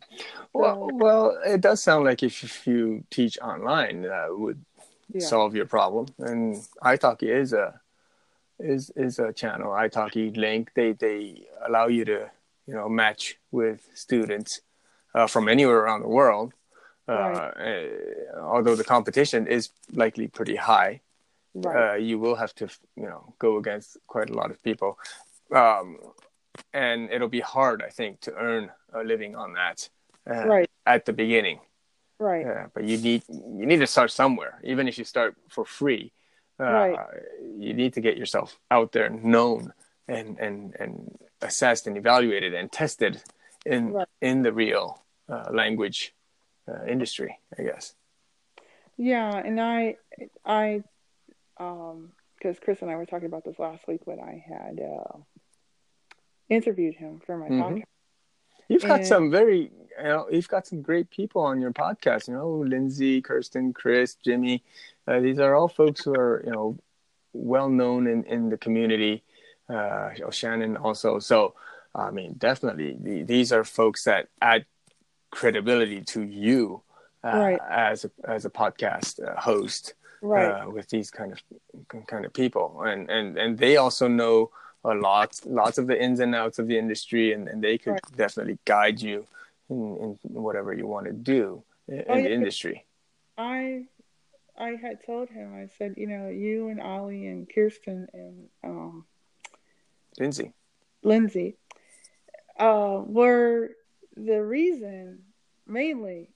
Well, well, it does sound like if, if you teach online, that would Yeah. solve your problem. And italki is a is is a channel. italki link. They they allow you to you know match with students uh, from anywhere around the world. Uh, uh, although the competition is likely pretty high, Right. uh, you will have to you know go against quite a lot of people um, and it'll be hard i think to earn a living on that uh, right. at the beginning Right. uh, but you need you need to start somewhere even if you start for free uh, Right. you need to get yourself out there known and and and assessed and evaluated and tested in Right. in the real uh, language uh, industry i guess Yeah, and I, I, um, because Chris and I were talking about this last week when I had uh, interviewed him for my Mhm. podcast. You've got And- some very you know you've got some great people on your podcast. You know, Lindsay, Kirsten, Chris, Jimmy. Uh, these are all folks who are you know well known in in the community. Uh, Shannon also. So I mean, definitely the, these are folks that add credibility to you uh, right. as a as a podcast uh, host right. uh, with these kind of kind of people, and and and they also know a lot lots of the ins and outs of the industry, and, and they could right. definitely guide you in, in whatever you want to do in, oh, yeah. the industry. I I had told him I said you know you and Ollie and Kirsten and um, Lindsay Lindsay uh, were the reason mainly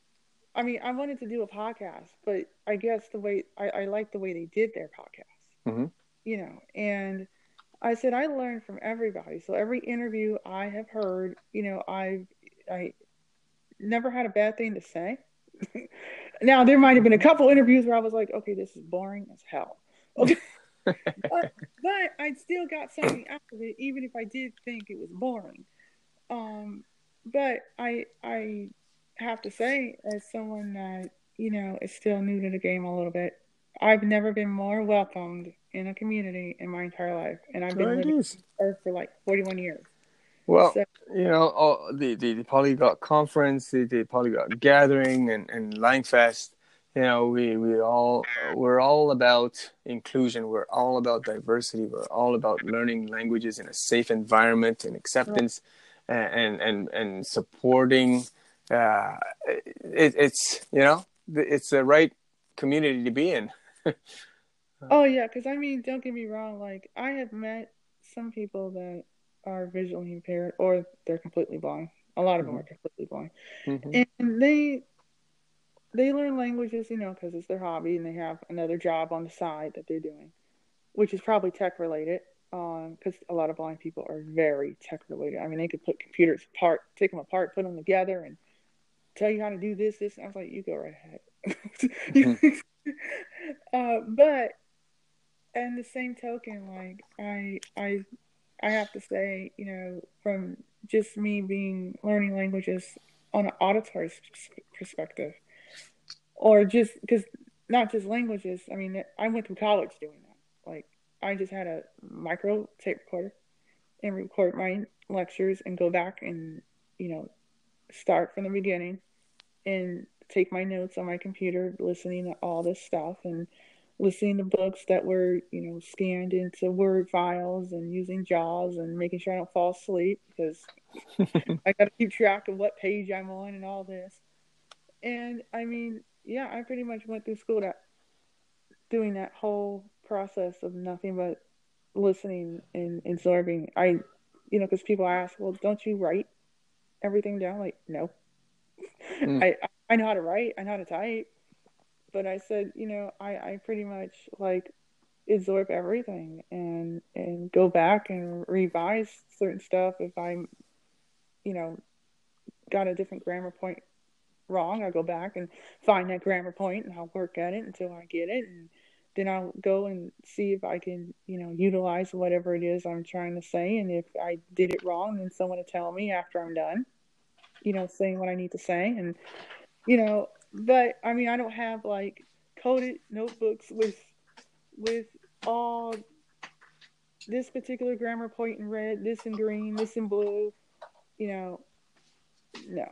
I mean, I wanted to do a podcast, but I guess the way I, I like the way they did their podcast, mm-hmm. you know, and I said I learned from everybody. So every interview I have heard, you know, I've I never had a bad thing to say. now there might have been a couple interviews where I was like, okay, this is boring as hell. Okay. but, but I still got something out of it, even if I did think it was boring. Um, but I I have to say, as someone that you know is still new to the game a little bit, I've never been more welcomed in a community in my entire life, and I've been living Earth for like 41 years. Well, so, you know, all, the, the, the Polyglot Conference, the, the Polyglot Gathering, and and Langfest. You know, we we all we're all about inclusion. We're all about diversity. We're all about learning languages in a safe environment and acceptance, right. and and and supporting uh, it, it's you know it's the right community to be in. oh yeah, because I mean, don't get me wrong. Like I have met some people that are visually impaired or they're completely blind. A lot of mm-hmm. them are completely blind, mm-hmm. and they they learn languages, you know, because it's their hobby, and they have another job on the side that they're doing, which is probably tech related. Because um, a lot of blind people are very tech related. I mean, they could put computers apart, take them apart, put them together, and tell you how to do this, this. And I was like, you go right ahead. mm-hmm. uh, but and the same token, like I, I, I have to say, you know, from just me being learning languages on an auditory perspective, or just because not just languages. I mean, I went through college doing that. Like, I just had a micro tape recorder and record my lectures and go back and you know start from the beginning and take my notes on my computer, listening to all this stuff and listening to books that were, you know, scanned into Word files and using JAWS and making sure I don't fall asleep because I got to keep track of what page I'm on and all this. And I mean, yeah, I pretty much went through school that doing that whole process of nothing but listening and absorbing. I, you know, because people ask, well, don't you write everything down? Like, no. Mm. I I know how to write, I know how to type, but I said, you know, I I pretty much like absorb everything and and go back and revise certain stuff if I'm, you know, got a different grammar point wrong. I'll go back and find that grammar point and I'll work at it until I get it and then I'll go and see if I can, you know, utilize whatever it is I'm trying to say. And if I did it wrong, then someone will tell me after I'm done you know, saying what I need to say. And, you know, but I mean, I don't have like coded notebooks with, with all this particular grammar point in red, this in green, this in blue, you know, no,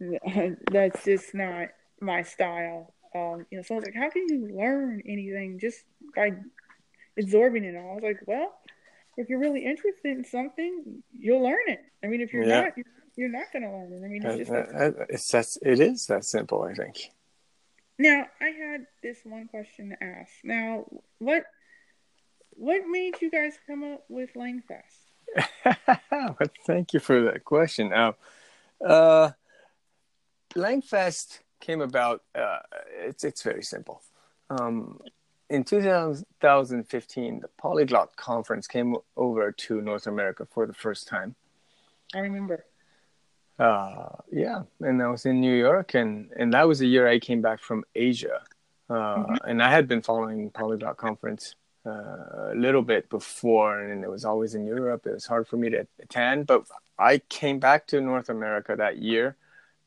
that's just not my style. Um, you know, someone's like, how can you learn anything just by absorbing it all? I was like, well, if you're really interested in something, you'll learn it. I mean, if you're yeah. not, you're you're not going to learn it. I mean, it's just that, it's that's it is that simple. I think. Now, I had this one question to ask. Now, what what made you guys come up with Langfest? well, thank you for that question. Now, uh, Langfest came about. Uh, it's it's very simple. Um, in 2015, the Polyglot Conference came over to North America for the first time. I remember uh, yeah, and I was in New York, and and that was the year I came back from Asia, uh, mm-hmm. and I had been following Polyglot Conference uh, a little bit before, and it was always in Europe. It was hard for me to attend, but I came back to North America that year,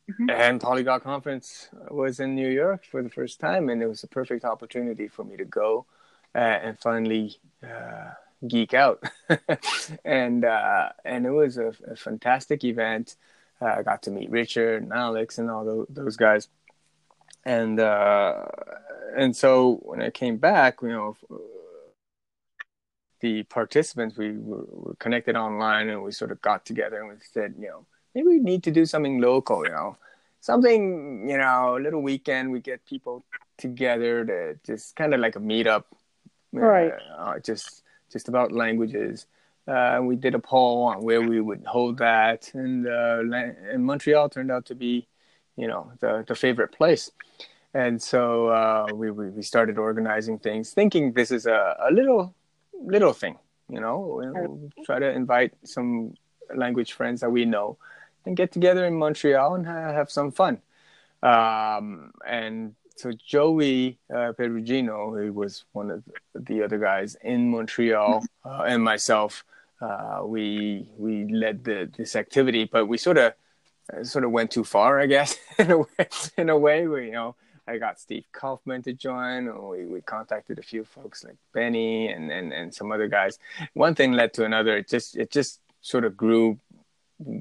mm-hmm. and Polyglot Conference was in New York for the first time, and it was a perfect opportunity for me to go uh, and finally uh, geek out. and uh, and it was a, a fantastic event. Uh, I got to meet Richard and Alex and all those, those guys. And uh, and so when I came back, you know, the participants we were, were, connected online and we sort of got together and we said, you know, maybe we need to do something local, you know, something, you know, a little weekend. We get people together to just kind of like a meetup, right? Uh, just just about languages. Uh, we did a poll on where we would hold that, and uh, and Montreal turned out to be, you know, the the favorite place. And so uh, we, we, we started organizing things, thinking this is a, a little little thing, you know. We'll try to invite some language friends that we know, and get together in Montreal and have some fun. Um, and so Joey uh, Perugino, who was one of the other guys in Montreal, uh, and myself, uh, we we led the, this activity, but we sort of sort of went too far, I guess, in a way. In a way, where you know, I got Steve Kaufmann to join, we, we contacted a few folks like Benny and, and, and some other guys. One thing led to another. It just it just sort of grew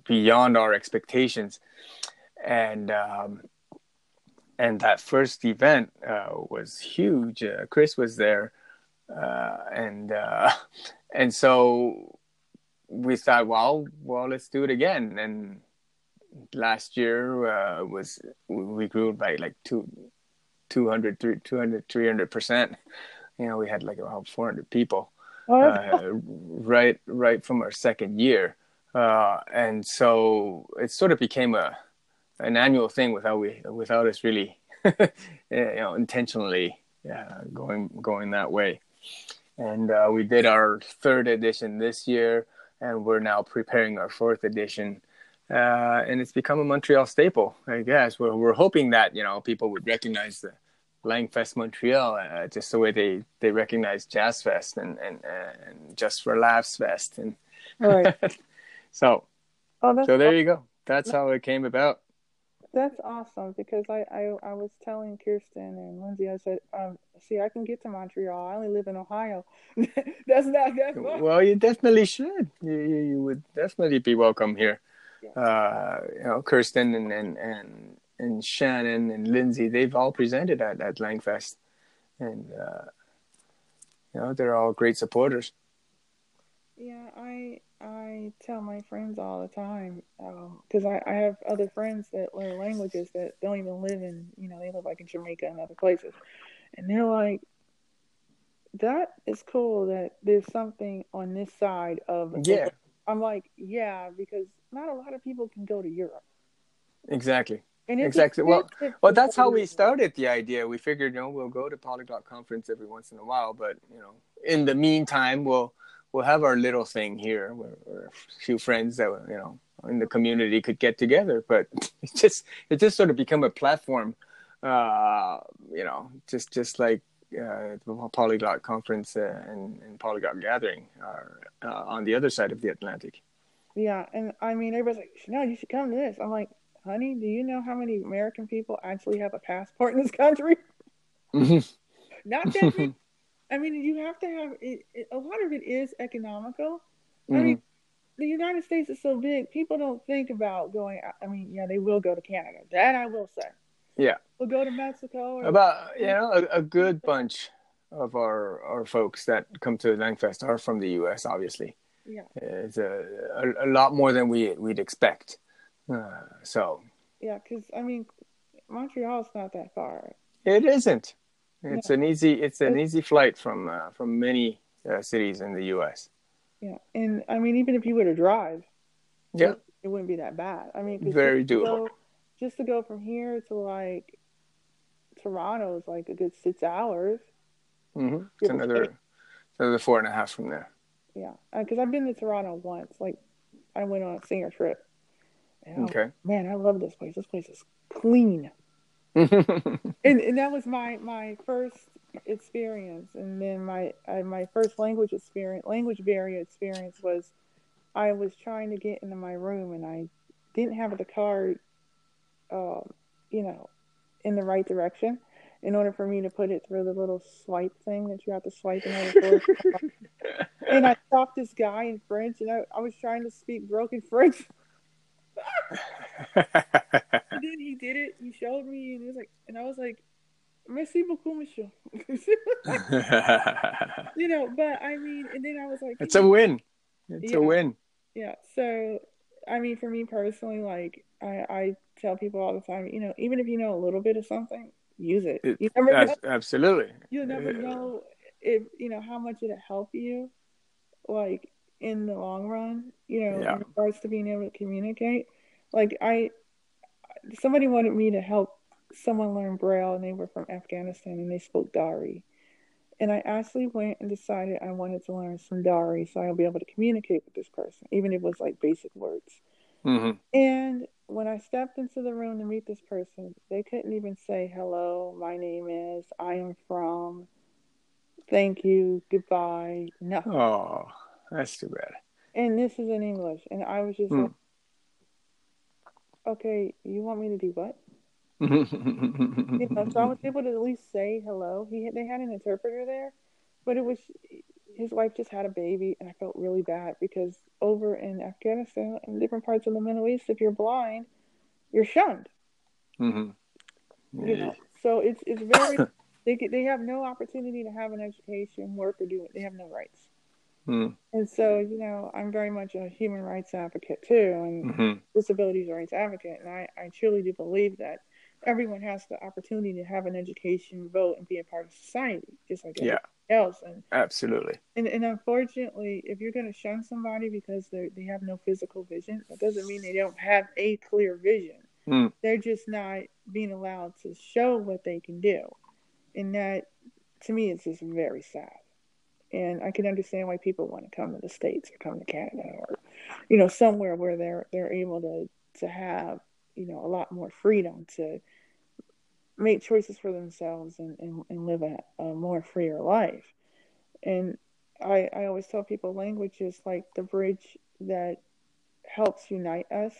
beyond our expectations, and um, and that first event uh, was huge. Uh, Chris was there, uh, and uh, and so we thought, well, well, let's do it again. And last year uh, was we grew by like two, 200, 200 300 percent. You know, we had like about 400 people. Uh, right, right from our second year, and so it sort of became a an annual thing without we without us really you know intentionally going going that way and uh, we did our third edition this year and we're now preparing our fourth edition uh, and it's become a montreal staple i guess we're, we're hoping that you know people would recognize the Langfest Montreal, uh, just the way they, they recognize Jazz Fest and, and, and Just for Laughs Fest. And right. so, oh, so there you go. That's how it came about. That's awesome because I, I, I was telling Kirsten and Lindsay, I said, um, see, I can get to Montreal. I only live in Ohio. that's not that far. Well, you definitely should. You, you, you would definitely be welcome here. Yeah. Uh, you know, Kirsten and, and, and, and Shannon and Lindsay, they've all presented at, at Langfest. And, uh, you know, they're all great supporters. Yeah, I I tell my friends all the time because um, I, I have other friends that learn languages that don't even live in you know they live like in Jamaica and other places, and they're like, that is cool that there's something on this side of yeah. I'm like yeah because not a lot of people can go to Europe. Exactly. exactly. Well, well, that's how we started the idea. We figured, you know, we'll go to Polyglot conference every once in a while, but you know, in the meantime, we'll we'll have our little thing here where, where, a few friends that you know in the community could get together but it just it just sort of become a platform uh, you know just just like uh, the polyglot conference uh, and, and, polyglot gathering are uh, on the other side of the atlantic. Yeah and i mean everybody's like no you should come to this. I'm like honey do you know how many american people actually have a passport in this country? Not that many I mean, you have to have it, it, a lot of it is economical. Mm-hmm. I mean, the United States is so big, people don't think about going. I mean, yeah, they will go to Canada. That I will say. Yeah. We'll go to Mexico. Or, about you know a, a, good bunch of our our folks that come to Langfest are from the U.S. Obviously. Yeah. It's a a, a lot more than we we'd expect. Uh, so. Yeah, because I mean, Montreal's not that far. It isn't. It's yeah. an easy it's an easy flight from uh, from many uh, cities in the U.S. Yeah, and I mean, even if you were to drive, yeah, it wouldn't be that bad. I mean, very doable. Go, just to go from here to like Toronto is like a good six hours. Mm-hmm. It's another, it's another four and a half from there. Yeah, because uh, I've been to Toronto once. Like, I went on a singer trip. okay. Man, I love this place. This place is clean. And, and that was my my first experience and then my uh, my first language experience language barrier experience was i was trying to get into my room and i didn't have the card um, you know, in the right direction. In order for me to put it through the little swipe thing that you have to swipe in order for and I stopped this guy in French, and I, I was trying to speak broken French. and then he did it. He showed me, and he was like, and I was like, "Merci beaucoup, monsieur." you know, but I mean, and then I was like, "It's a win. It's yeah, a win." Yeah. So, I mean, for me personally, like I, I tell people all the time, you know, even if you know a little bit of something, use it. you never know, absolutely. You'll never eh, know if you know how much it'll help you like in the long run, you know, yeah. in regards to being able to communicate. Like I somebody wanted me to help someone learn Braille and they were from Afghanistan and they spoke Dari. And I actually went and decided I wanted to learn some Dari so I'll be able to communicate with this person, even if it was like basic words. Mm-hmm. And when I stepped into the room to meet this person, they couldn't even say hello, my name is, I am from, thank you, goodbye, nothing. Oh, that's too bad. And this is in English. And I was just mm. like, okay, you want me to do what? you know, so I was able to at least say hello. He had, they had an interpreter there, but it was his wife just had a baby, and I felt really bad because over in Afghanistan and different parts of the Middle East, if you're blind, you're shunned. Mm-hmm. You know, so it's it's very they they have no opportunity to have an education, work, or do it. They have no rights. Mm. And so, you know, I'm very much a human rights advocate too, and mm-hmm. disabilities rights advocate. And I, I truly do believe that everyone has the opportunity to have an education, vote, and be a part of society, just like yeah. else. And absolutely. And and unfortunately, if you're going to shun somebody because they they have no physical vision, that doesn't mean they don't have a clear vision. Mm. They're just not being allowed to show what they can do and that to me is just very sad. And I can understand why people want to come to the states or come to Canada or, you know, somewhere where they're they're able to to have you know a lot more freedom to make choices for themselves and, and, and live a, a more freer life. And I, I always tell people language is like the bridge that helps unite us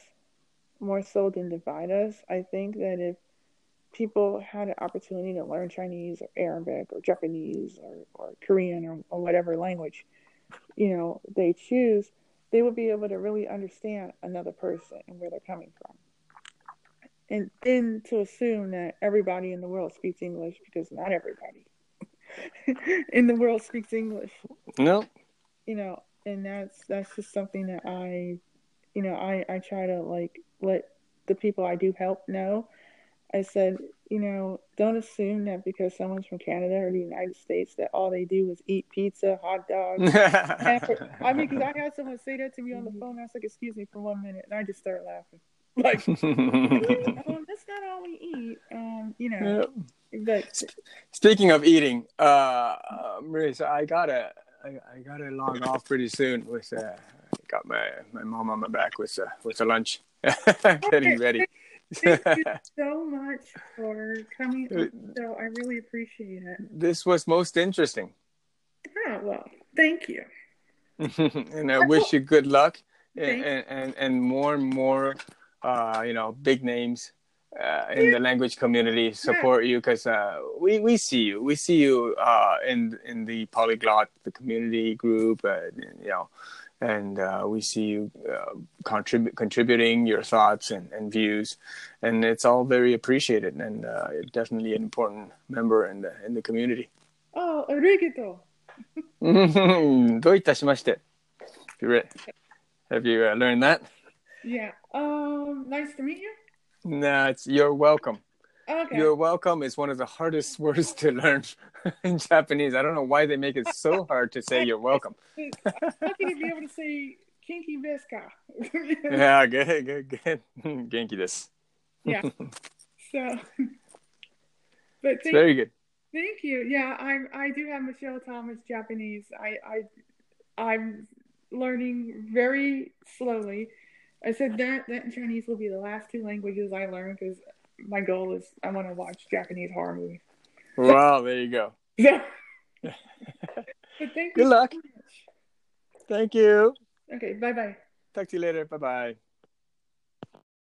more so than divide us. I think that if people had an opportunity to learn Chinese or Arabic or Japanese or, or Korean or, or whatever language, you know, they choose, they would be able to really understand another person and where they're coming from. And then to assume that everybody in the world speaks English because not everybody in the world speaks English. No. You know, and that's that's just something that I you know, I, I try to like let the people I do help know I said, you know, don't assume that because someone's from Canada or the United States that all they do is eat pizza, hot dogs. I mean, because I had someone say that to me on the phone. I was like, excuse me for one minute. And I just started laughing. Like, um, that's not all we eat. Um, you know, but speaking of eating, uh, Marisa, I gotta, I, I, gotta log off pretty soon with, uh, got my, my mom on my back with, uh, with a lunch, getting ready. Thank you so much for coming on So I really appreciate it. This was most interesting. Oh, well, thank you. and I wish you good luck and, and, and more and more, uh, you know, big names uh, in the language community support yeah. you because uh, we, we see you. We see you uh, in in the polyglot, the community group, uh, you know, and uh, we see you uh, contrib- contributing your thoughts and, and, views, and it's all very appreciated and uh, definitely an important member in the in the community. Oh, arigato. do Have you uh, learned that? Yeah. Um, nice to meet you. No, nah, it's you're welcome. Okay. You're welcome is one of the hardest words to learn in Japanese. I don't know why they make it so hard to say you're welcome. How can you be able to say kinky desu yeah, good, good, good. Genki desu. Yeah. So, but thank, very good. Thank you. Yeah, I'm. I do have Michel Thomas Japanese. I, I, I'm learning very slowly. I said that that Chinese will be the last two languages I learn because my goal is I want to watch Japanese horror movies. Wow, there you go. Yeah. but thank Good you luck. So thank you. Okay, bye bye. Talk to you later. Bye bye.